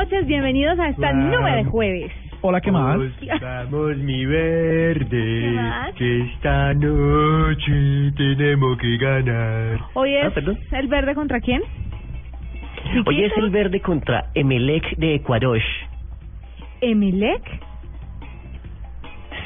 Noches, bienvenidos a esta nube de jueves. Hola, ¿qué más? Vamos, mi verde, más? que esta noche tenemos que ganar. Hoy es Ah, el verde contra quién? Hoy es el verde contra Emelec de Ecuador. Emelec.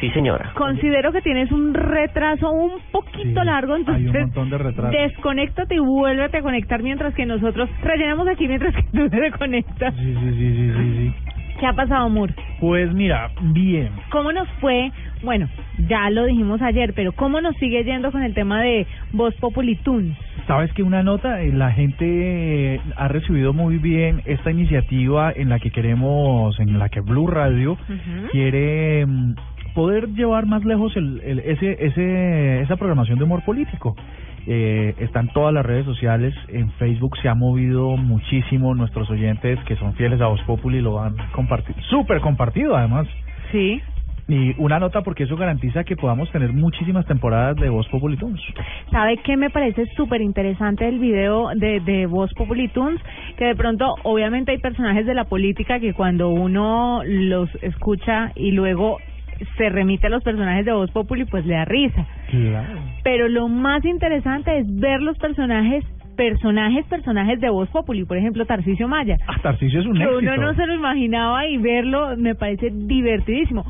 Sí, señora. Considero que tienes un retraso un poquito Sí, largo, hay un entonces montón de retrasos. desconéctate y vuélvete a conectar mientras que nosotros rellenamos aquí mientras que tú te conectas. Sí, sí, sí, sí, sí, sí. ¿Qué ha pasado, Moore? Pues mira, bien. ¿Cómo nos fue? Bueno, ya lo dijimos ayer, pero ¿cómo nos sigue yendo con el tema de Voz Populi Tunes? Sabes que una nota, Eh, la gente ha recibido muy bien esta iniciativa en la que queremos, en la que Blue Radio quiere mm, poder llevar más lejos el, el- ese, ese, esa programación de humor político. Eh, están todas las redes sociales, en Facebook se ha movido muchísimo, nuestros oyentes que son fieles a Voz Populi lo han compartido, súper compartido además. Sí. Y una nota porque eso garantiza que podamos tener muchísimas temporadas de Voz Populi Tunes. ¿Sabe qué me parece súper interesante el video de, de Voz Populi Tunes? Que de pronto, obviamente hay personajes de la política que cuando uno los escucha y luego se remite a los personajes de Voz Populi, pues le da risa. Claro. Pero lo más interesante es ver los personajes, personajes, personajes de Voz Populi. Por ejemplo, Tarcisio Maya. Ah, Tarcisio es un que éxito. uno no se lo imaginaba y verlo me parece divertidísimo.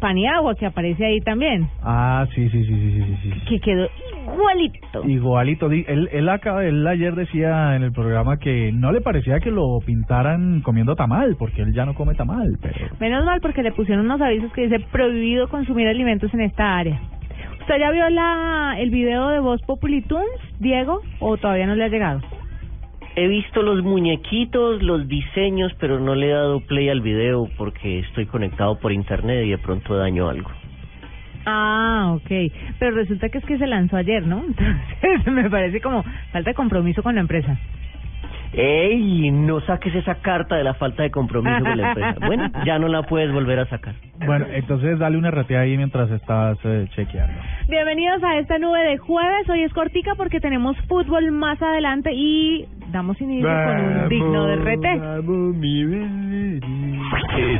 Paniagua, que aparece ahí también, Ah, sí, sí, sí, sí, sí, sí, que quedó igualito. Igualito, él, él, acá, él ayer decía en el programa que no le parecía que lo pintaran comiendo tamal, porque él ya no come tamal, pero... Menos mal porque le pusieron unos avisos que dice prohibido consumir alimentos en esta área. ¿Usted ya vio la el video de Voz Populi Tunes, Diego, o todavía no le ha llegado? He visto los muñequitos, los diseños, pero no le he dado play al video porque estoy conectado por internet y de pronto daño algo. Ah, ok. Pero resulta que es que se lanzó ayer, ¿no? Entonces me parece como falta de compromiso con la empresa. ¡Ey! No saques esa carta de la falta de compromiso con la empresa. Bueno, ya no la puedes volver a sacar. Bueno, entonces dale una ratea ahí mientras estás eh, chequeando. Bienvenidos a esta nube de jueves. Hoy es cortica porque tenemos fútbol más adelante y damos inicio con un digno de rete. Vamos, mi verde.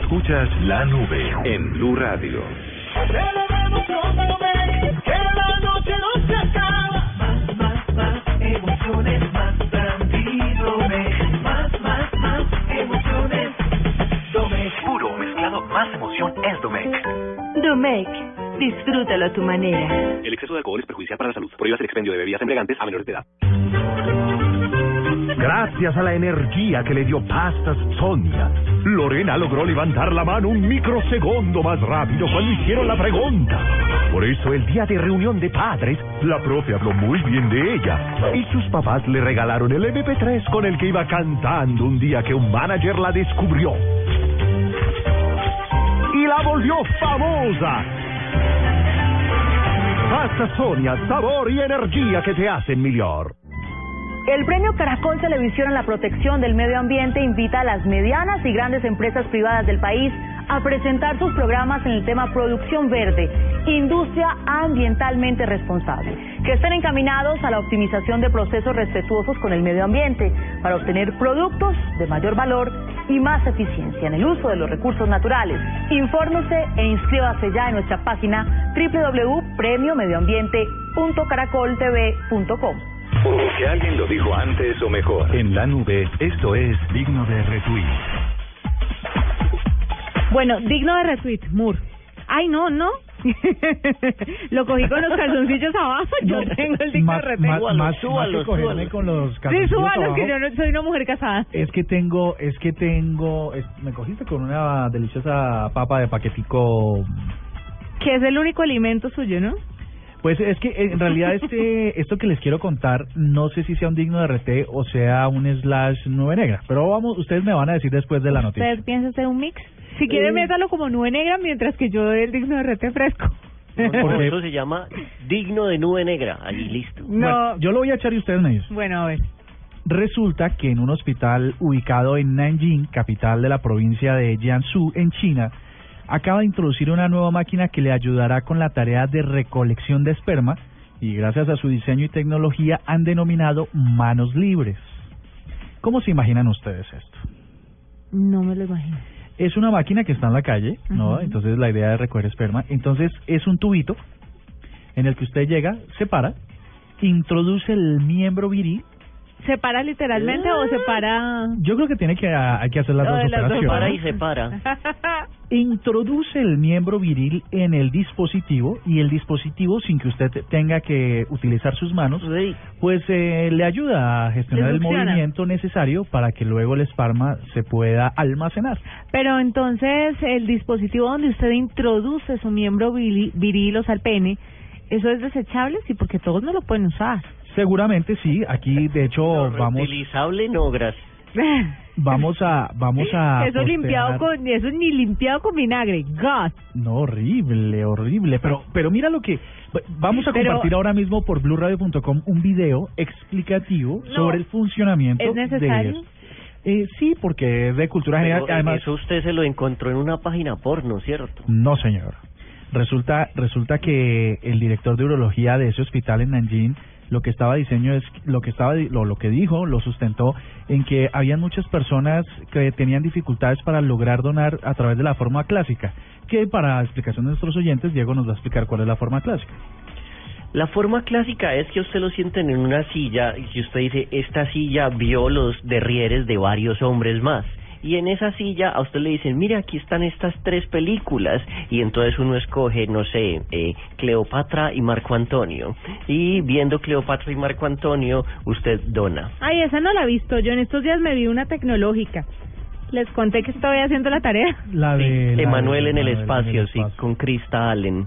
Escuchas la nube en Blue Radio. Puro es Domec. Domec, disfrútalo a tu manera. El exceso de alcohol es perjudicial para la salud. Prohíbas el expendio de bebidas embriagantes a menores de edad. Gracias a la energía que le dio Pastas Sonia, Lorena logró levantar la mano un microsegundo más rápido cuando hicieron la pregunta. Por eso el día de reunión de padres, la profe habló muy bien de ella y sus papás le regalaron el MP3 con el que iba cantando un día que un manager la descubrió. Volvió famosa. Pasta Sonia, sabor y energía que te hacen mejor. El premio Caracol Televisión a la protección del medio ambiente invita a las medianas y grandes empresas privadas del país a presentar sus programas en el tema producción verde, industria ambientalmente responsable, que estén encaminados a la optimización de procesos respetuosos con el medio ambiente para obtener productos de mayor valor y más eficiencia en el uso de los recursos naturales. Infórmese e inscríbase ya en nuestra página www.premiomedioambiente.caracoltv.com. Porque alguien lo dijo antes o mejor. En la nube, esto es digno de retweet. Bueno, digno de retweet, Moore. Ay, no, no. Lo cogí con los calzoncillos abajo. Yo tengo el digno de Más, más, Súbalo, más, súbalo, con los Sí, calzoncillos súbalo, que yo no soy una mujer casada. Es que tengo, es que tengo, es- me cogiste con una deliciosa papa de paquetico Que es el único alimento suyo, ¿no? Pues es que en realidad este esto que les quiero contar no sé si sea un digno de RT o sea un slash nube negra, pero vamos, ustedes me van a decir después de la noticia. ¿Usted piensa hacer un mix? Si quiere, Eh. métalo como nube negra mientras que yo doy el digno de RT fresco. No, no, Porque- eso se llama digno de nube negra. Ahí listo. No. Bueno, yo lo voy a echar y ustedes me dicen. Bueno, a ver. Resulta que en un hospital ubicado en Nanjing, capital de la provincia de Jiangsu, en China, acaba de introducir una nueva máquina que le ayudará con la tarea de recolección de esperma y gracias a su diseño y tecnología han denominado manos libres. ¿Cómo se imaginan ustedes esto? No me lo imagino. Es una máquina que está en la calle, ¿no? Entonces la idea es recoger esperma. Entonces es un tubito en el que usted llega, se para, introduce el miembro viril. ¿Se para literalmente o se para...? Yo creo que tiene que hay que hacer las Lo dos de las dos operaciones. Para y se para. Introduce el miembro viril en el dispositivo y el dispositivo, sin que usted tenga que utilizar sus manos, pues eh, le ayuda a gestionar el movimiento necesario para que luego el esperma se pueda almacenar. Pero entonces el dispositivo donde usted introduce su miembro viril, o sea, el pene, ¿eso es desechable? Sí, porque todos no lo pueden usar. Seguramente sí, aquí de hecho no, vamos Reutilizable, no, gracias. vamos a vamos a eso postear- limpiado con eso ni limpiado con vinagre. God. No, horrible, horrible. Pero, pero mira lo que vamos a Pero- compartir ahora mismo por BlueRadio.com un video explicativo No. sobre el funcionamiento. ¿Es necesario? De eso. Eh, sí, porque es de cultura general. Pero Además, eso usted se lo encontró en una página porno, ¿cierto? no, señor. Resulta, resulta que el director de urología de ese hospital en Nanjing lo que estaba diseño es lo que estaba lo, lo que dijo lo sustentó en que habían muchas personas que tenían dificultades para lograr donar a través de la forma clásica que para explicación de nuestros oyentes Diego nos va a explicar cuál es la forma clásica La forma clásica es que usted lo sienten en una silla y que usted dice, esta silla vio los derrieres de varios hombres más. Y en esa silla a usted le dicen, mire, aquí están estas tres películas. Y entonces uno escoge, no sé, eh, Cleopatra y Marco Antonio. Y viendo Cleopatra y Marco Antonio, usted dona. Ay, esa no la he visto. Yo en estos días me vi una tecnológica. Les conté que estoy haciendo la tarea. la de la Emanuel de- en el espacio, sí, con Krista Allen.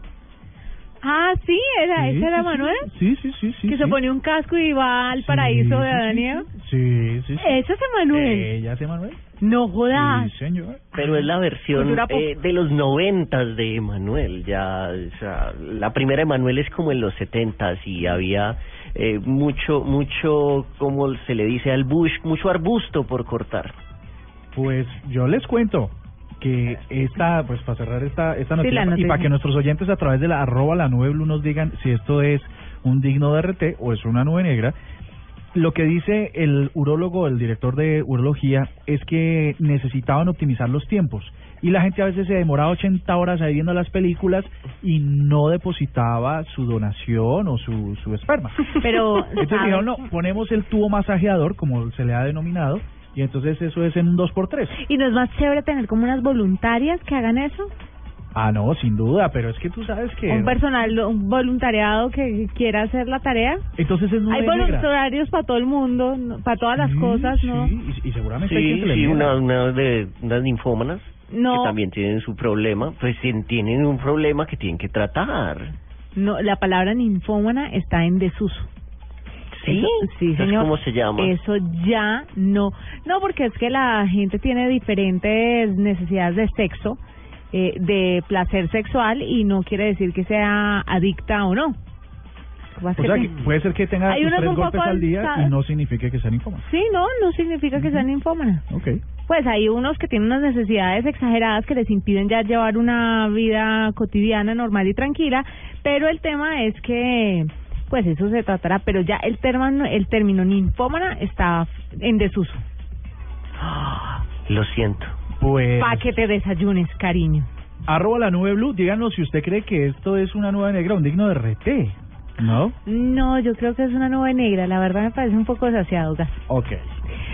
Ah, sí, era, Sí, ese era sí, Manuel. sí sí sí sí que sí. se pone un casco y va al Sí, paraíso de sí, Adán sí, y Eva. sí sí sí Ese es Emanuel. ella es Emanuel No jodas. sí señor Pero es la versión Cultura pop. eh, de los noventas de Emanuel. Ya, o sea, la primera Emanuel es como en los setentas y había eh, mucho, mucho, como se le dice al bush, mucho arbusto por cortar. Pues yo les cuento que esta, pues para cerrar esta, esta Sí, noticia, y para que nuestros oyentes a través de la arroba la nube blue nos digan si esto es un digno de RT o es una nube negra, lo que dice el urólogo, el director de urología, es que necesitaban optimizar los tiempos. Y la gente a veces se demoraba 80 horas ahí viendo las películas y no depositaba su donación o su, su esperma. Pero, Entonces dijeron, no, ponemos el tubo masajeador, como se le ha denominado, y entonces eso es en un 2x3. ¿Y no es más chévere tener como unas voluntarias que hagan eso? Ah, no, sin duda, pero es que tú sabes que... Un personal, un voluntariado que quiera hacer la tarea. Entonces es Hay negra. voluntarios para todo el mundo, para todas las Sí, cosas, ¿no? Sí, y, y seguramente hay Sí, quien se le sí, una, una de unas ninfómanas No, que también tienen su problema, pues tien- tienen un problema que tienen que tratar. no, la palabra ninfómana está en desuso. Sí, Eso- sí, ¿Entonces señor. ¿Cómo se llama? Eso ya no. No, porque es que la gente tiene diferentes necesidades de sexo, eh, de placer sexual, y no quiere decir que sea adicta o no. O sea, que- puede ser que tenga Hay tres un golpes poco al día y no signifique que sea ninfómana. Sí, no, no significa que sea ninfómana. Ok. Pues hay unos que tienen unas necesidades exageradas que les impiden ya llevar una vida cotidiana normal y tranquila, pero el tema es que pues eso se tratará, pero ya el término el término ninfómana está en desuso. Lo siento. Pues... Pa que te desayunes, cariño. Arroba la nube blue, díganos si usted cree que esto es una nube negra, un digno de RT. ¿No? No, yo creo que es una nube negra, la verdad me parece un poco desasiado, gas. Ok.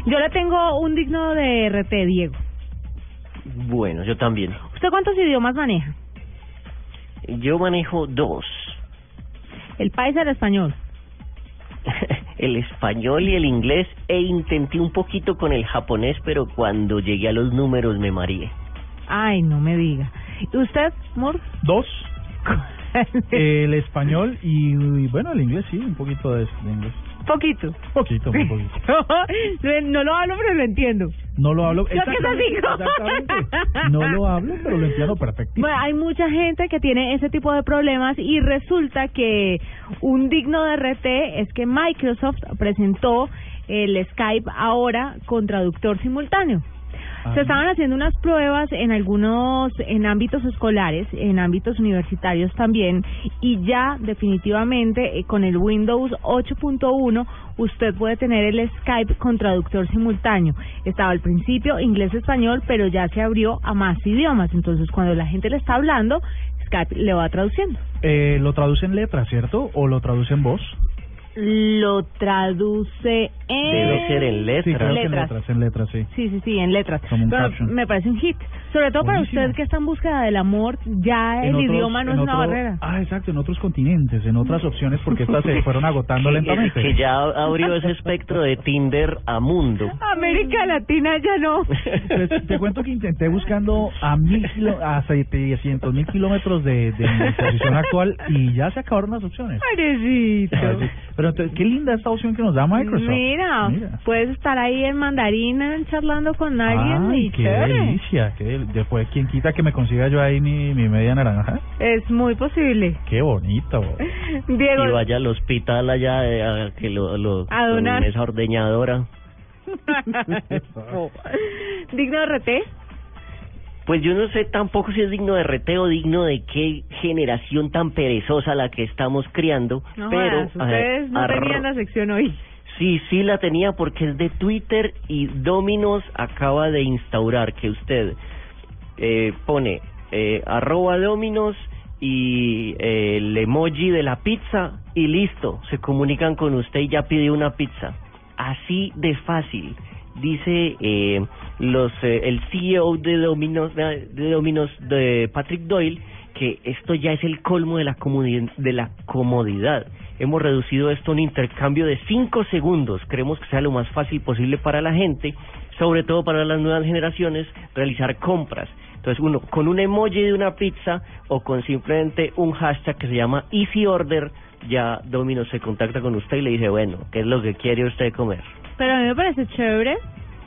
Yo le tengo un digno de RT, Diego. Bueno, yo también. ¿Usted cuántos idiomas maneja? Yo manejo dos. El país el español. el español y el inglés e intenté un poquito con el japonés, pero cuando llegué a los números me mareé. Ay, no me diga. ¿Y usted, amor? Dos. el español y, y, bueno, el inglés sí, un poquito de, de inglés. Poquito. Poquito, muy poquito. no lo hablo, pero lo entiendo. No lo hablo. Yo que eso digo. Exactamente. No lo hablo, pero lo entiendo. Bueno, hay mucha gente que tiene ese tipo de problemas y resulta que un digno de RT es que Microsoft presentó el Skype ahora con traductor simultáneo. Se estaban haciendo unas pruebas en algunos, en ámbitos escolares, en ámbitos universitarios también, y ya definitivamente eh, con el Windows 8.1 usted puede tener el Skype con traductor simultáneo. Estaba al principio inglés-español, pero ya se abrió a más idiomas. Entonces, cuando la gente le está hablando, Skype le va traduciendo. Eh, lo traduce en letra, ¿cierto? ¿O lo traduce en voz? Lo traduce en... Debe ser en letras. Sí, creo que en Letras. letras, en letras, sí. Sí, sí, sí, en letras. Como un Pero caption. me parece un hit. Sobre todo Buenísimo. para usted que está en búsqueda del amor, ya el otros- idioma no es una otro- barrera. Ah, exacto, en otros continentes, en otras opciones, porque estas se fueron agotando lentamente. Que ya abrió ese espectro de Tinder a mundo. América Latina ya no. Pues, te cuento que intenté buscando a mil kilo, a 700 mil kilómetros de, de mi posición actual y ya se acabaron las opciones. Parecito. Pero entonces, qué linda esta opción que nos da Microsoft. Mira, Mira. puedes estar ahí en mandarina charlando con alguien Ay, y qué chévere. delicia. Qué del- Después, ¿quién quita que me consiga yo ahí mi, mi media naranja? Es muy posible. Qué bonito. Diego, Y vaya al hospital allá eh, a que lo, lo A donar. con esa ordeñadora. digno de RT. Pues yo no sé tampoco si es digno de reteo digno de qué generación tan perezosa la que estamos criando, No pero ustedes no tenían la sección hoy. Sí, sí la tenía porque es de Twitter y Dominos acaba de instaurar que usted eh, pone eh, arroba Dominos y eh, el emoji de la pizza y listo, se comunican con usted y ya pidió una pizza. Así de fácil. Dice eh, los eh, el CEO de Dominos de Dominos de Patrick Doyle que esto ya es el colmo de la comodidad, de la comodidad. Hemos reducido esto a un intercambio de cinco segundos. Creemos que sea lo más fácil posible para la gente, sobre todo para las nuevas generaciones, realizar compras. Entonces uno con un emoji de una pizza o con simplemente un hashtag que se llama Easy Order, ya Domino's se contacta con usted y le dice, bueno, ¿qué es lo que quiere usted comer? Pero a mí me parece chévere,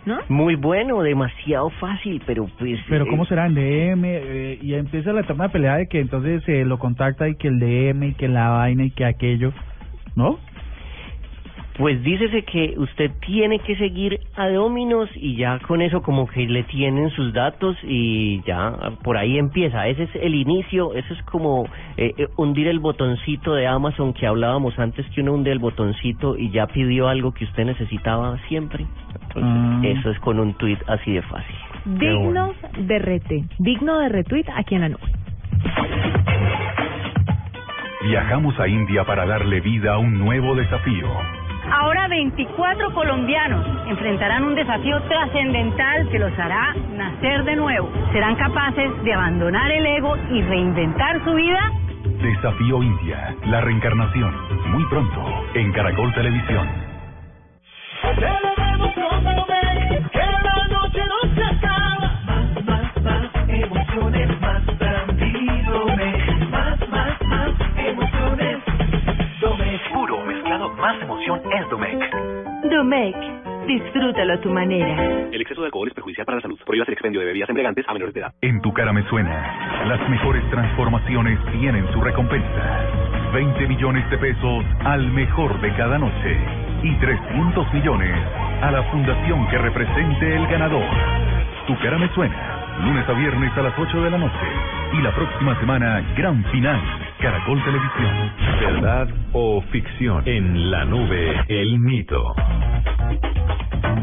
¿no? Muy bueno, demasiado fácil, pero pues... Pero eh, ¿cómo será en DM? Eh, y empieza la eterna pelea de que entonces eh, lo contacta y que el DM y que la vaina y que aquello, ¿no? Pues dícese que usted tiene que seguir a Dominos y ya con eso como que le tienen sus datos y ya por ahí empieza. Ese es el inicio, eso es como eh, eh, hundir el botoncito de Amazon que hablábamos antes que uno hunde el botoncito y ya pidió algo que usted necesitaba siempre. Entonces, Ah. eso es con un tweet así de fácil. Dignos de RT. Digno de retweet aquí en la nube. Viajamos a India para darle vida a un nuevo desafío. Ahora 24 colombianos enfrentarán un desafío trascendental que los hará nacer de nuevo. ¿Serán capaces de abandonar el ego y reinventar su vida? Desafío India, la reencarnación. Muy pronto, en Caracol Televisión. Disfrútalo a tu manera. El exceso de alcohol es perjudicial para la salud. Prohíbas el expendio de bebidas embriagantes a menores de edad. En tu cara me suena. Las mejores transformaciones tienen su recompensa. 20 millones de pesos al mejor de cada noche. Y 300 millones a la fundación que represente el ganador. Tu cara me suena. Lunes a viernes a las 8 de la noche. Y la próxima semana, gran final. Caracol Televisión. ¿Verdad o ficción? En la nube, el mito.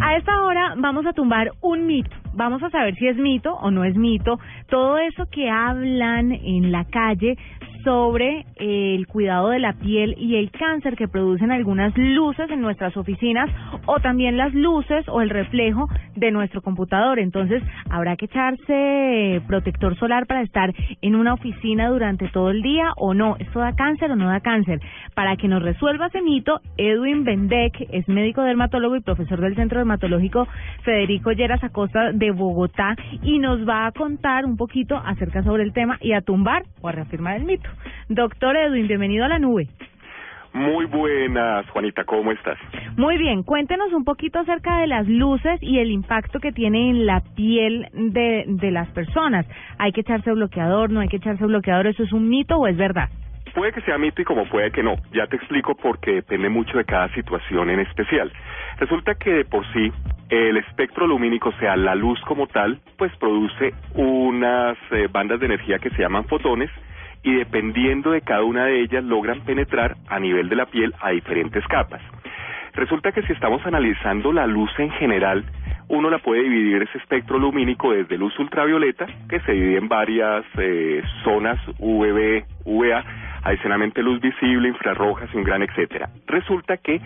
A esta hora vamos a tumbar un mito. Vamos a saber si es mito o no es mito. Todo eso que hablan en la calle sobre el cuidado de la piel y el cáncer que producen algunas luces en nuestras oficinas o también las luces o el reflejo de nuestro computador. Entonces, habrá que echarse protector solar para estar en una oficina durante todo el día o no. ¿Esto da cáncer o no da cáncer? Para que nos resuelva ese mito, Edwin Bendek es médico dermatólogo y profesor del Centro Dermatológico Federico Lleras Acosta de Bogotá y nos va a contar un poquito acerca sobre el tema y a tumbar o a reafirmar el mito. Doctor Edwin, bienvenido a la nube. Muy buenas, Juanita, ¿cómo estás? Muy bien, cuéntenos un poquito acerca de las luces y el impacto que tiene en la piel de, de las personas. ¿Hay que echarse bloqueador? ¿No hay que echarse bloqueador? ¿Eso es un mito o es verdad? Puede que sea mito y como puede que no. Ya te explico porque depende mucho de cada situación en especial. Resulta que de por sí el espectro lumínico, o sea, la luz como tal, pues produce unas eh, bandas de energía que se llaman fotones y dependiendo de cada una de ellas logran penetrar a nivel de la piel a diferentes capas. Resulta que si estamos analizando la luz en general, uno la puede dividir ese espectro lumínico desde luz ultravioleta, que se divide en varias eh, zonas UVB, UVA, adicionalmente luz visible, infrarroja, sin gran, etcétera. Resulta que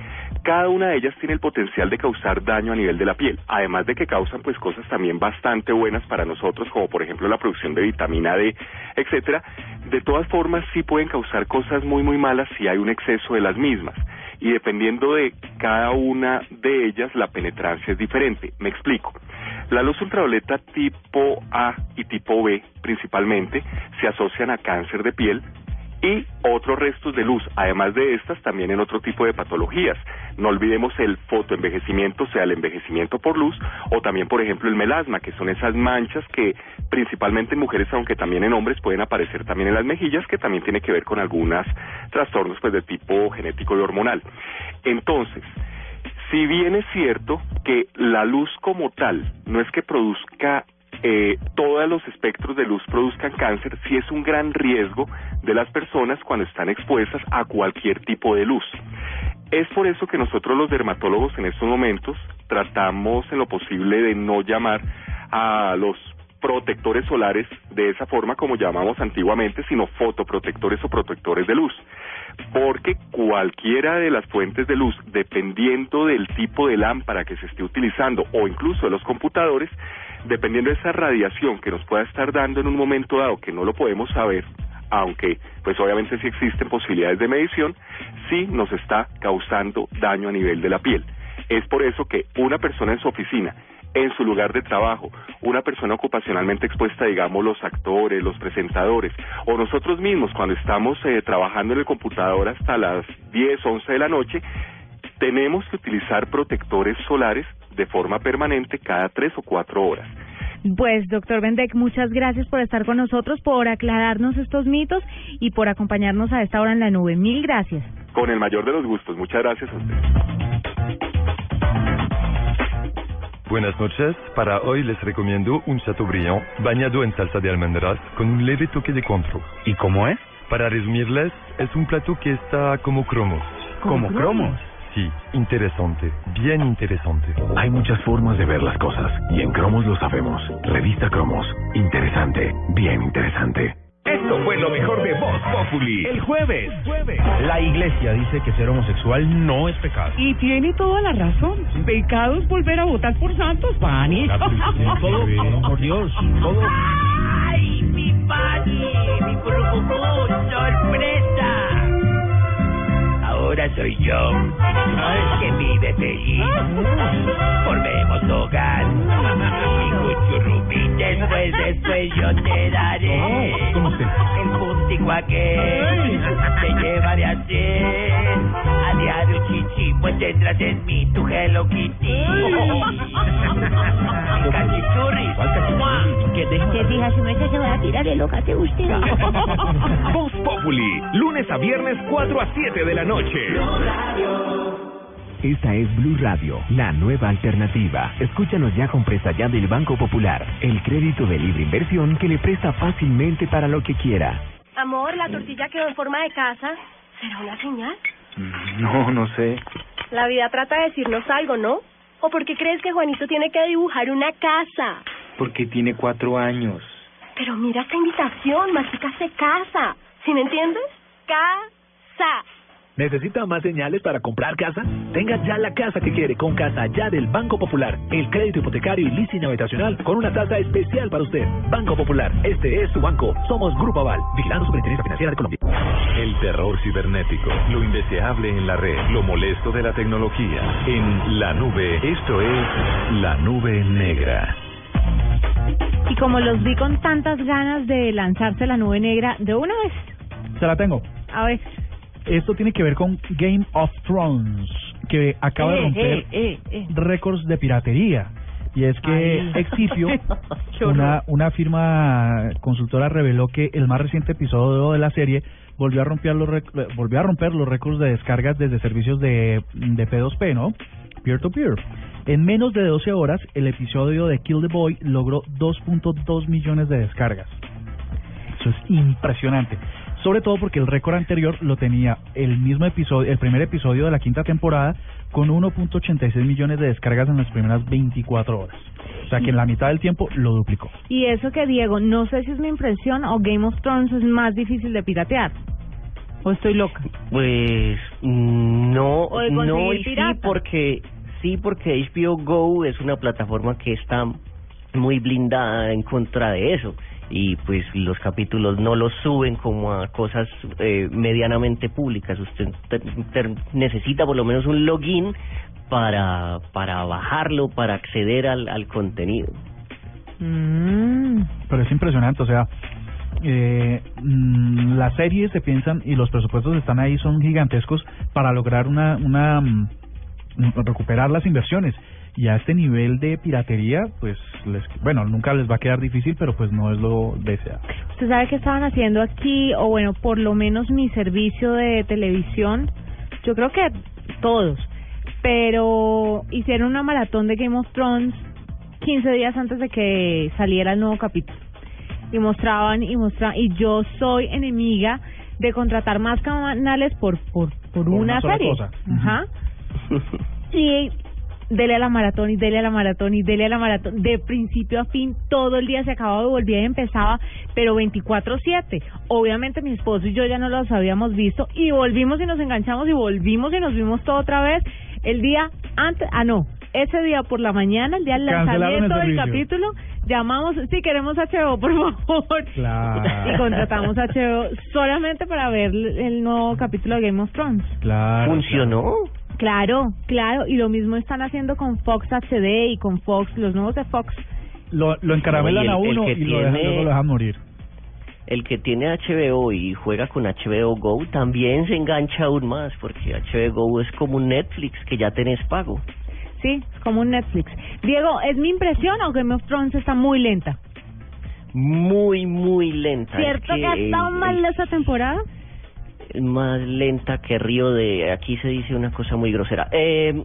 cada una de ellas tiene el potencial de causar daño a nivel de la piel, además de que causan pues cosas también bastante buenas para nosotros, como por ejemplo la producción de vitamina D, etcétera. De todas formas sí pueden causar cosas muy muy malas si hay un exceso de las mismas y dependiendo de cada una de ellas la penetrancia es diferente. Me explico. La luz ultravioleta tipo A y tipo B principalmente se asocian a cáncer de piel, y otros restos de luz, además de estas también en otro tipo de patologías. No olvidemos el fotoenvejecimiento, sea el envejecimiento por luz, o también, por ejemplo, el melasma, que son esas manchas que principalmente en mujeres, aunque también en hombres, pueden aparecer también en las mejillas, que también tiene que ver con algunos trastornos pues de tipo genético y hormonal. Entonces, si bien es cierto que la luz como tal no es que produzca eh, todos los espectros de luz produzcan cáncer, sí es un gran riesgo de las personas cuando están expuestas a cualquier tipo de luz. Es por eso que nosotros los dermatólogos en estos momentos tratamos en lo posible de no llamar a los protectores solares de esa forma como llamamos antiguamente, sino fotoprotectores o protectores de luz. Porque cualquiera de las fuentes de luz, dependiendo del tipo de lámpara que se esté utilizando o incluso de los computadores, dependiendo de esa radiación que nos pueda estar dando en un momento dado que no lo podemos saber, aunque pues obviamente sí existen posibilidades de medición, sí nos está causando daño a nivel de la piel. Es por eso que una persona en su oficina, en su lugar de trabajo, una persona ocupacionalmente expuesta, digamos los actores, los presentadores, o nosotros mismos cuando estamos eh, trabajando en el computador hasta las 10, 11 de la noche, tenemos que utilizar protectores solares de forma permanente cada tres o cuatro horas. Pues, doctor Bendek, muchas gracias por estar con nosotros, por aclararnos estos mitos y por acompañarnos a esta hora en la nube. Mil gracias. Con el mayor de los gustos. Muchas gracias a usted. Buenas noches. Para hoy les recomiendo un Chateaubriand bañado en salsa de almendras con un leve toque de contro. ¿Y cómo es? Para resumirles, es un plato que está como cromos. ¿Como cromos? Sí, interesante, bien interesante. Hay muchas formas de ver las cosas y en Cromos lo sabemos. Revista Cromos. Interesante, bien interesante. Esto fue lo mejor de Voz Populi. El jueves. La iglesia dice que ser homosexual no es pecado. Y tiene toda la razón. Pecado es volver a votar por Santos, Pani. todo, por Dios, todo. ¡Ay, mi Pani! ¡Mi provocó! ¡Sorpresa! Ahora soy yo, que vive feliz. Formemos hogar. Mi cuchurrumín, después, después yo te daré. El puntico aquel te llevaré a ser. A diario chichi, pues tendrás en mí tu Hello Kitty. Cachichurris. Que te fijas, si me se va a tirar de loca, te usted. Voz Populi, lunes a viernes 4 a 7 de la noche. Esta es Blue Radio, la nueva alternativa. Escúchanos ya con presta ya del Banco Popular, el crédito de libre inversión que le presta fácilmente para lo que quiera. Amor, la tortilla quedó en forma de casa. ¿Será una señal? No, no sé. La vida trata de decirnos algo, ¿no? ¿O por qué crees que Juanito tiene que dibujar una casa? Porque tiene cuatro años. Pero mira esta invitación, Mágica se casa. ¿Sí me entiendes? Casa. ¿Necesita más señales para comprar casa? Tenga ya la casa que quiere con Casa Ya del Banco Popular. El crédito hipotecario y leasing habitacional con una tasa especial para usted. Banco Popular, este es su banco. Somos Grupo Aval, vigilando Superintendencia Financiera de Colombia. El terror cibernético, lo indeseable en la red, lo molesto de la tecnología. En la nube, esto es la nube negra. Y como los vi con tantas ganas de lanzarse la nube negra de una vez, Se la tengo. A ver. Esto tiene que ver con Game of Thrones, que acaba de Eh, romper eh, eh, récords de piratería. Y es que Ay. Horror. una, una firma consultora, reveló que el más reciente episodio de la serie volvió a romper los volvió a romper los récords de descargas desde servicios de, de P2P, ¿no? Peer to peer. En menos de 12 horas, el episodio de Kill the Boy logró 2.2 millones de descargas. Eso es impresionante. Sobre todo porque el récord anterior lo tenía el mismo episodio, el primer episodio de la quinta temporada, con 1.86 millones de descargas en las primeras 24 horas. O sea que en la mitad del tiempo lo duplicó. Y eso que Diego, no sé si es mi impresión o Game of Thrones es más difícil de piratear. ¿O estoy loca? Pues mm, no, no y sí porque sí porque HBO Go es una plataforma que está muy blindada en contra de eso y pues los capítulos no los suben como a cosas eh, medianamente públicas. Usted te- te- necesita por lo menos un login para para bajarlo, para acceder al, al contenido. Mm. Pero es impresionante, o sea, eh, mm, las series se piensan y los presupuestos están ahí, son gigantescos para lograr una, una mm, recuperar las inversiones. Y a este nivel de piratería, pues, les, bueno, nunca les va a quedar difícil, pero pues no es lo deseado. ¿Usted sabe qué estaban haciendo aquí? O bueno, por lo menos mi servicio de televisión. Yo creo que todos. Pero hicieron una maratón de Game of Thrones 15 días antes de que saliera el nuevo capítulo. Y mostraban y mostraban. Y yo soy enemiga de contratar más canales por, por, por, Por una, una serie. cosa. Ajá. Y dele a la maratón y dele a la maratón y dele a la maratón. De principio a fin, todo el día se acababa y volvía y empezaba, pero 24-7. Obviamente mi esposo y yo ya no los habíamos visto y volvimos y nos enganchamos y volvimos y nos vimos todo otra vez. El día antes, ah no, ese día por la mañana, el día del lanzamiento del capítulo, llamamos, si queremos HBO, por favor. Claro. Y contratamos HBO solamente para ver el nuevo capítulo de Game of Thrones. Claro. ¿Funcionó? Claro, claro, y lo mismo están haciendo con Fox HD y con Fox, los nuevos de Fox. Lo, lo encaramelan No, a uno que y lo dejan, luego lo dejan morir. El que tiene HBO y juega con HBO Go también se engancha aún más porque HBO Go es como un Netflix que ya tenés pago. Sí, es como un Netflix. Diego, ¿es mi impresión o Game of Thrones está muy lenta? Muy, muy lenta. Es ¿Cierto que, ha estado el- mal esta temporada? Más lenta que Río de... Aquí se dice una cosa muy grosera. Eh,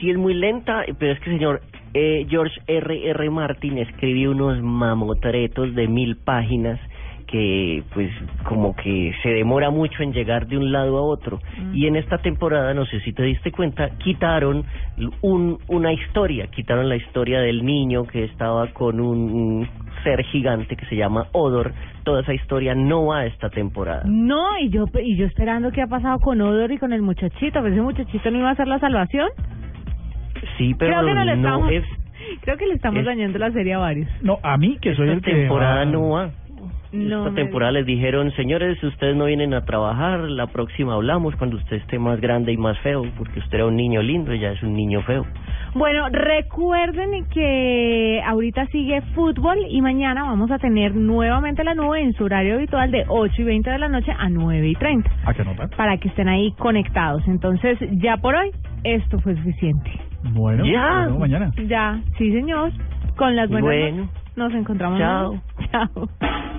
sí es muy lenta, pero es que señor eh, George R. R. Martin escribió unos mamotretos de mil páginas que pues como que se demora mucho en llegar de un lado a otro y en esta temporada no sé si te diste cuenta quitaron un, una historia quitaron la historia del niño que estaba con un ser gigante que se llama Odor toda esa historia no va a esta temporada No, y yo y yo esperando qué ha pasado con Odor y con el muchachito, pues ese muchachito no iba a ser la salvación. Sí, pero creo que no le no estamos, es creo que le estamos es- dañando la serie a varios. No, a mí que soy esta el que temporada va- no va. No Esta me temporada les dijeron, señores, ustedes no vienen a trabajar, la próxima hablamos cuando usted esté más grande y más feo, porque usted era un niño lindo y ya es un niño feo. Bueno, recuerden que ahorita sigue fútbol y mañana vamos a tener nuevamente la nube en su horario habitual de 8 y 20 de la noche a 9 y 30 ¿A qué nota? para que estén ahí conectados. Entonces, ya por hoy, esto fue suficiente. Bueno, Ya. mañana. Ya, sí señor, con las buenas Bueno. no- nos encontramos. Chao. Chao.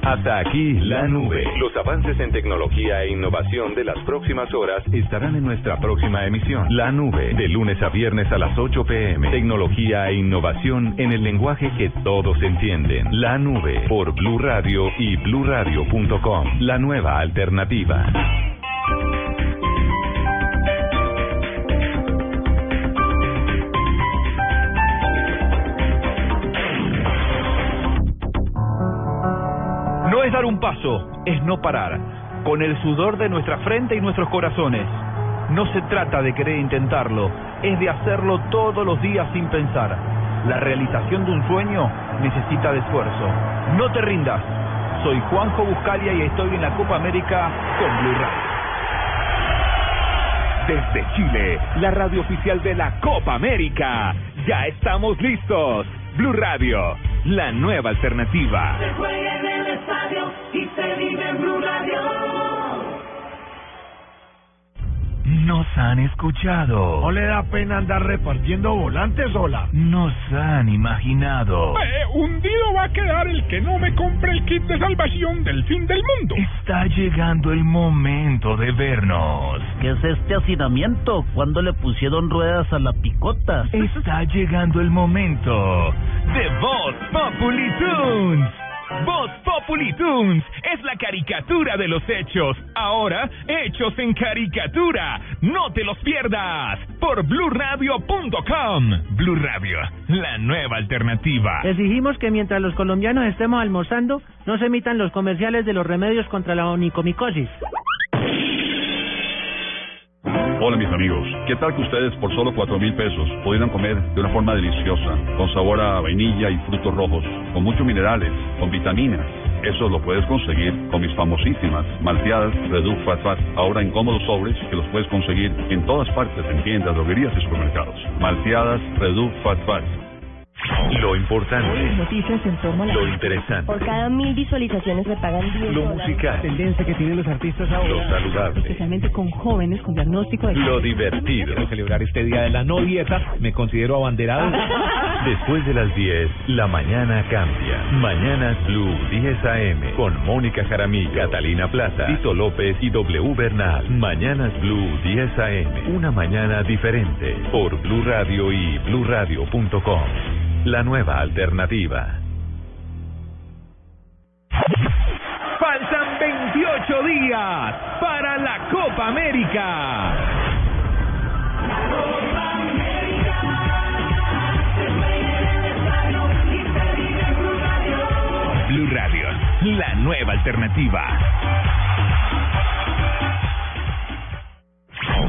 Hasta aquí la nube. Los avances en tecnología e innovación de las próximas horas estarán en nuestra próxima emisión. La nube, de lunes a viernes a las 8 pm. Tecnología e innovación en el lenguaje que todos entienden. La nube, por Blue Radio y bluradio.com. La nueva alternativa. Un paso, es no parar. Con el sudor de nuestra frente y nuestros corazones. No se trata de querer intentarlo, es de hacerlo todos los días sin pensar. La realización de un sueño necesita de esfuerzo. No te rindas. Soy Juanjo Buscalia y estoy en la Copa América con Blue Radio. Desde Chile, la radio oficial de la Copa América. Ya estamos listos. Blue Radio, la nueva alternativa. Nos han escuchado. ¿No le da pena andar repartiendo volantes sola? Nos han imaginado. Eh, hundido va a quedar el que no me compre el kit de salvación del fin del mundo. Está llegando el momento de vernos. ¿Qué es este hacinamiento? ¿Cuándo le pusieron ruedas a la picota? Está llegando el momento de Voz Populi Tunes. Voz Populi Tunes es la caricatura de los hechos, ahora hechos en caricatura. No te los pierdas por bluradio.com. Blue Radio, la nueva alternativa. Exigimos que mientras los colombianos estemos almorzando, no se emitan los comerciales de los remedios contra la onicomicosis. Hola mis amigos, ¿qué tal que ustedes por solo cuatro mil pesos pudieran comer de una forma deliciosa, con sabor a vainilla y frutos rojos, con muchos minerales, con vitaminas? Eso lo puedes conseguir con mis famosísimas malteadas Reduc Fat Fat, ahora en cómodos sobres que los puedes conseguir en todas partes, en tiendas, droguerías y supermercados. Malteadas Reduc Fat Fat. Lo importante, Noticias en torno a la... lo interesante, Por cada mil visualizaciones me pagan 10 lo dólares. musical, tendencia que tienen los artistas lo saludable, Especialmente con jóvenes con diagnóstico de lo divertido. Quiero celebrar este día de la no dieta. Me considero abanderado. Después de las 10, la mañana cambia. Mañanas Blue 10 AM con Mónica Jaramillo, Catalina Plaza, Tito López y W Bernal. Mañanas Blue 10 AM. Una mañana diferente por Blue Radio y bluradio.com. La nueva alternativa. Faltan 28 días para la Copa América. Blue Radio, la nueva alternativa.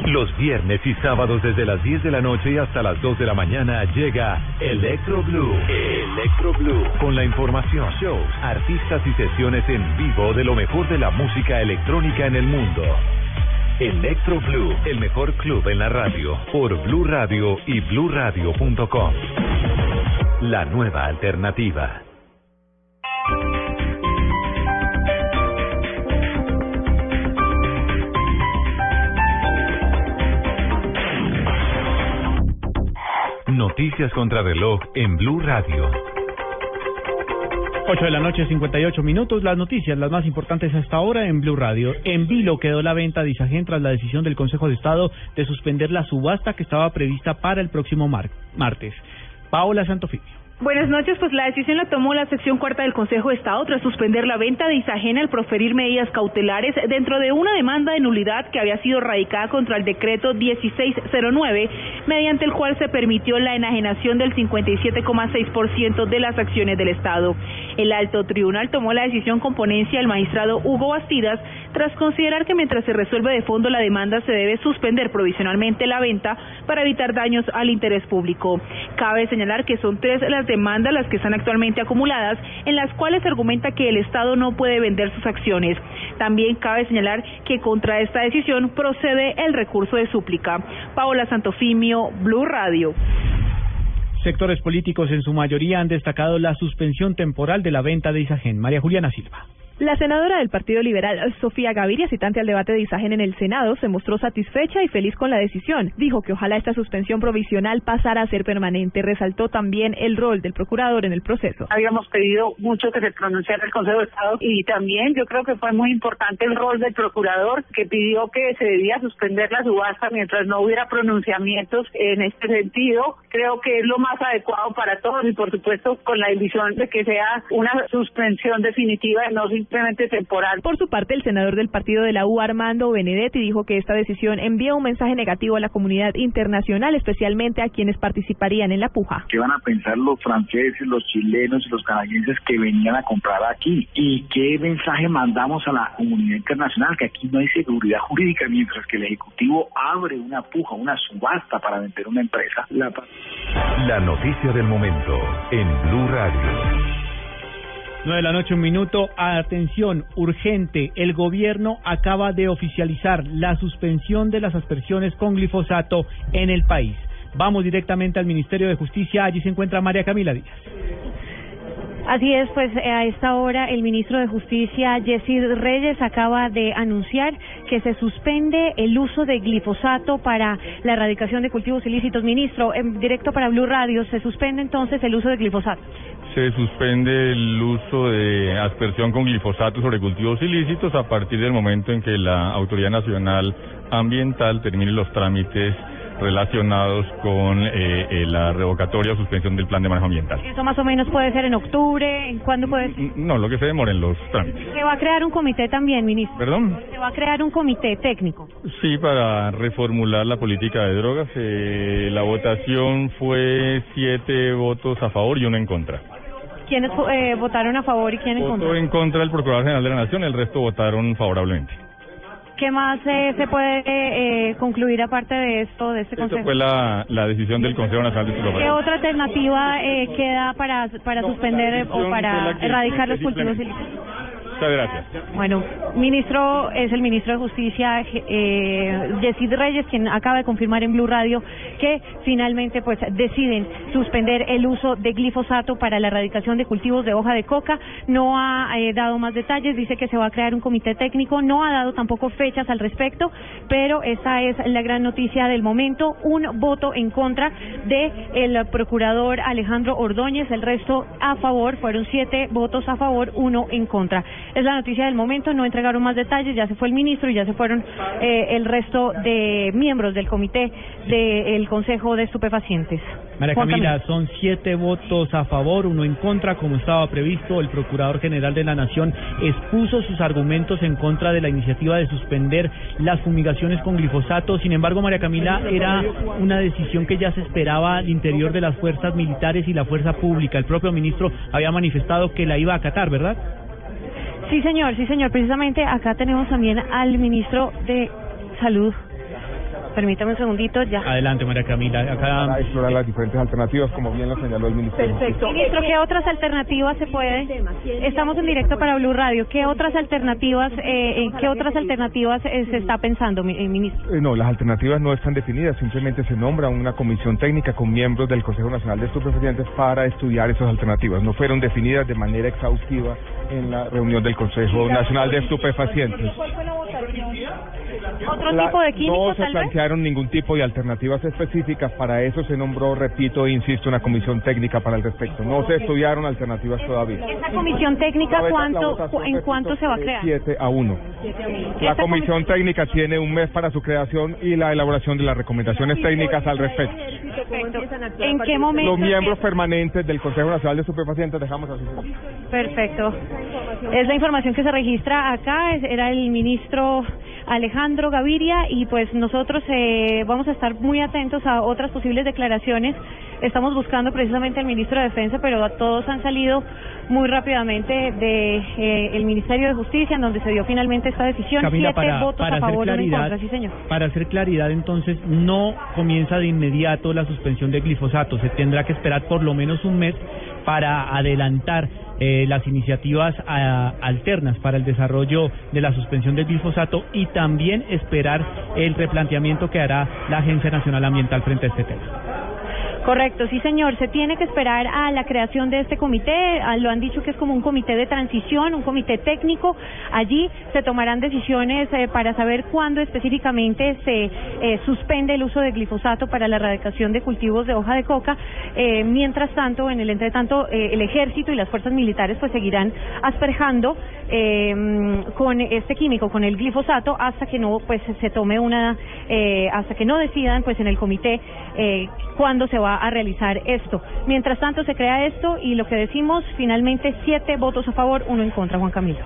Los viernes y sábados desde las 10 de la noche hasta las 2 de la mañana llega Electro Blue. Electro Blue. Con la información, shows, artistas y sesiones en vivo de lo mejor de la música electrónica en el mundo. Electro Blue, el mejor club en la radio, por Blue Radio y bluradio.com. La nueva alternativa. Noticias contra reloj en Blue Radio. 8 de la noche, 58 minutos. Las noticias, las más importantes hasta ahora en Blue Radio. En vilo quedó la venta de Isagen tras la decisión del Consejo de Estado de suspender la subasta que estaba prevista para el próximo mar- martes. Paola Santofimio. Buenas noches, pues la decisión la tomó la sección cuarta del Consejo de Estado tras suspender la venta de Isagen al proferir medidas cautelares dentro de una demanda de nulidad que había sido radicada contra el decreto 1609, mediante el cual se permitió la enajenación del 57,6% de las acciones del Estado. El alto tribunal tomó la decisión con ponencia del magistrado Hugo Bastidas tras considerar que mientras se resuelve de fondo la demanda se debe suspender provisionalmente la venta para evitar daños al interés público. Cabe señalar que son tres las demandas las que están actualmente acumuladas, en las cuales se argumenta que el Estado no puede vender sus acciones. También cabe señalar que contra esta decisión procede el recurso de súplica. Paola Santofimio, Blue Radio. Sectores políticos en su mayoría han destacado la suspensión temporal de la venta de Isagen. María Juliana Silva. La senadora del Partido Liberal, Sofía Gaviria, citante al debate de Isagen en el Senado, se mostró satisfecha y feliz con la decisión. Dijo que ojalá esta suspensión provisional pasara a ser permanente. Resaltó también el rol del procurador en el proceso. Habíamos pedido mucho que se pronunciara el Consejo de Estado y también yo creo que fue muy importante el rol del procurador que pidió que se debía suspender la subasta mientras no hubiera pronunciamientos en este sentido. Creo que es lo más adecuado para todos y por supuesto con la división de que sea una suspensión definitiva y no simplemente temporal. Por su parte, el senador del partido de la U, Armando Benedetti, dijo que esta decisión envía un mensaje negativo a la comunidad internacional, especialmente a quienes participarían en la puja. ¿Qué van a pensar los franceses, los chilenos y los canadienses que venían a comprar aquí? ¿Y qué mensaje mandamos a la comunidad internacional? Que aquí no hay seguridad jurídica, mientras que el Ejecutivo abre una puja, una subasta para vender una empresa. La... La noticia del momento en Blue Radio. 9 de la noche, un minuto. Atención, urgente. El gobierno acaba de oficializar la suspensión de las aspersiones con glifosato en el país. Vamos directamente al Ministerio de Justicia. Allí se encuentra María Camila Díaz. Así es, pues eh, a esta hora el ministro de Justicia, Jesse Reyes, acaba de anunciar que se suspende el uso de glifosato para la erradicación de cultivos ilícitos. Ministro, en directo para Blue Radio, ¿se suspende entonces el uso de glifosato? Se suspende el uso de aspersión con glifosato sobre cultivos ilícitos a partir del momento en que la Autoridad Nacional Ambiental termine los trámites relacionados con eh, eh, la revocatoria o suspensión del plan de manejo ambiental. Eso más o menos puede ser en octubre, ¿en cuándo puede ser? No, lo que se demora en los trámites. Se va a crear un comité también, ministro. ¿Perdón? Se va a crear un comité técnico. Sí, para reformular la política de drogas. Eh, la votación fue siete votos a favor y uno en contra. ¿Quiénes eh, votaron a favor y quiénes en contra? en contra el Procurador General de la Nación, el resto votaron favorablemente. ¿Qué más eh, se puede eh, concluir aparte de esto, de este Esto consejo? fue la, la decisión del Consejo Nacional de ¿Qué Estupefacientes. otra alternativa eh, queda para, para suspender eh, o para erradicar los cultivos ilícitos? Muchas gracias. Bueno, ministro, es el ministro de Justicia, eh, Yesid Reyes, quien acaba de confirmar en Blue Radio que finalmente pues deciden suspender el uso de glifosato para la erradicación de cultivos de hoja de coca. No ha eh, dado más detalles, dice que se va a crear un comité técnico, no ha dado tampoco fechas al respecto, pero esa es la gran noticia del momento. Un voto en contra de el procurador Alejandro Ordóñez, el resto a favor, fueron siete votos a favor, uno en contra. Es la noticia del momento, no entregaron más detalles, ya se fue el ministro y ya se fueron eh, el resto de miembros del comité del Consejo de Estupefacientes. María Camila, son siete votos a favor, uno en contra, como estaba previsto. El Procurador General de la Nación expuso sus argumentos en contra de la iniciativa de suspender las fumigaciones con glifosato. Sin embargo, María Camila, era una decisión que ya se esperaba al interior de las fuerzas militares y la fuerza pública. El propio ministro había manifestado que la iba a acatar, ¿verdad? Sí, señor, sí, señor. Precisamente acá tenemos también al ministro de Salud. Permítame un segundito, ya. Adelante, María Camila. Acá para explorar las diferentes alternativas, como bien lo señaló el Ministerio. de Justicia. Ministro, ¿qué otras alternativas se puede? Estamos en directo para Blue Radio. ¿Qué otras alternativas, eh, eh, qué otras alternativas eh, se está pensando, mi- eh, ministro? Eh, No, las alternativas no están definidas, simplemente se nombra una comisión técnica con miembros del Consejo Nacional de Estupefacientes para estudiar esas alternativas. No fueron definidas de manera exhaustiva en la reunión del Consejo Nacional de Estupefacientes. ¿Otro La- tipo de químico, no se tal vez? plantearon ningún tipo de alternativas específicas, para eso se nombró, repito e insisto, una comisión técnica para el respecto. No se estudiaron alternativas todavía. ¿Esa comisión técnica cuánto, en cuánto se va a crear? 7 a 1. La comisión técnica tiene un mes para su creación y la elaboración de las recomendaciones técnicas al respecto. Perfecto. ¿En qué momento? Los miembros permanentes del Consejo Nacional de Estupefacientes dejamos así. Perfecto. Es la información que se registra acá, era el ministro Alejandro Gaviria y pues nosotros eh, vamos a estar muy atentos a otras posibles declaraciones. Estamos buscando precisamente al ministro de Defensa, pero a todos han salido muy rápidamente de eh, el Ministerio de Justicia, en donde se dio finalmente esta decisión. Camila, Siete para, votos para a hacer favor, claridad, contra, sí señor. para hacer claridad, entonces no comienza de inmediato la suspensión de glifosato. Se tendrá que esperar por lo menos un mes para adelantar eh, las iniciativas ah, alternas para el desarrollo de la suspensión del glifosato y también esperar el replanteamiento que hará la Agencia Nacional Ambiental frente a este tema. Correcto, sí señor. Se tiene que esperar a la creación de este comité. Ah, Lo han dicho que es como un comité de transición, un comité técnico. Allí se tomarán decisiones eh, para saber cuándo específicamente se eh, suspende el uso de glifosato para la erradicación de cultivos de hoja de coca. Eh, mientras tanto, en el entretanto, eh, el ejército y las fuerzas militares pues seguirán asperjando eh, con este químico, con el glifosato, hasta que no pues se tome una, eh, hasta que no decidan pues en el comité eh, cuándo se va a realizar esto. Mientras tanto se crea esto y lo que decimos finalmente siete votos a favor, uno en contra, Juan Camilo.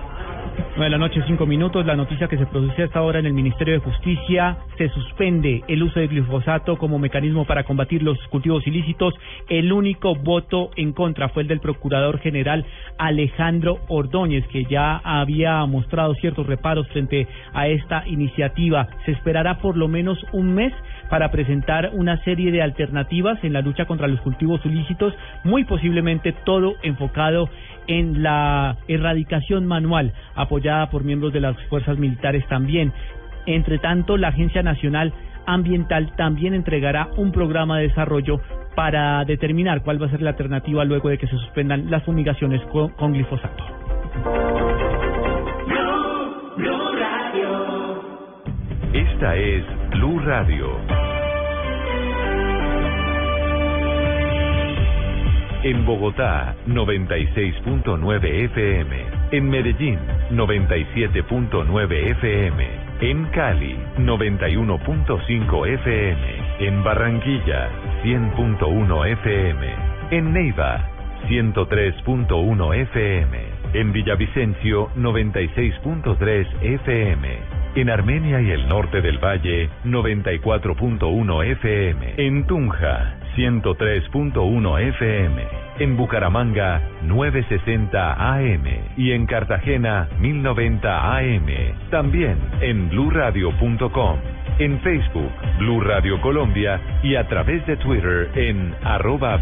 9 de la noche, 5 minutos. La noticia que se produce hasta ahora en el Ministerio de Justicia se suspende el uso de glifosato como mecanismo para combatir los cultivos ilícitos. El único voto en contra fue el del Procurador General Alejandro Ordóñez, que ya había mostrado ciertos reparos frente a esta iniciativa. Se esperará por lo menos un mes para presentar una serie de alternativas en la lucha contra los cultivos ilícitos, muy posiblemente todo enfocado en la erradicación manual, apoyada por miembros de las fuerzas militares también. Entre tanto, la Agencia Nacional Ambiental también entregará un programa de desarrollo para determinar cuál va a ser la alternativa luego de que se suspendan las fumigaciones con, glifosato. Esta es Blue Radio. En Bogotá, 96.9 FM. En Medellín, 97.9 FM. En Cali, 91.5 FM. En Barranquilla, 100.1 FM. En Neiva, 103.1 FM. En Villavicencio, 96.3 FM. En Armenia y el norte del valle, 94.1 FM. En Tunja, 103.1 FM. En Bucaramanga, 960 AM. Y en Cartagena, 1090 AM. También en bluradio.com. En Facebook, Blue Radio Colombia y a través de Twitter en arroba.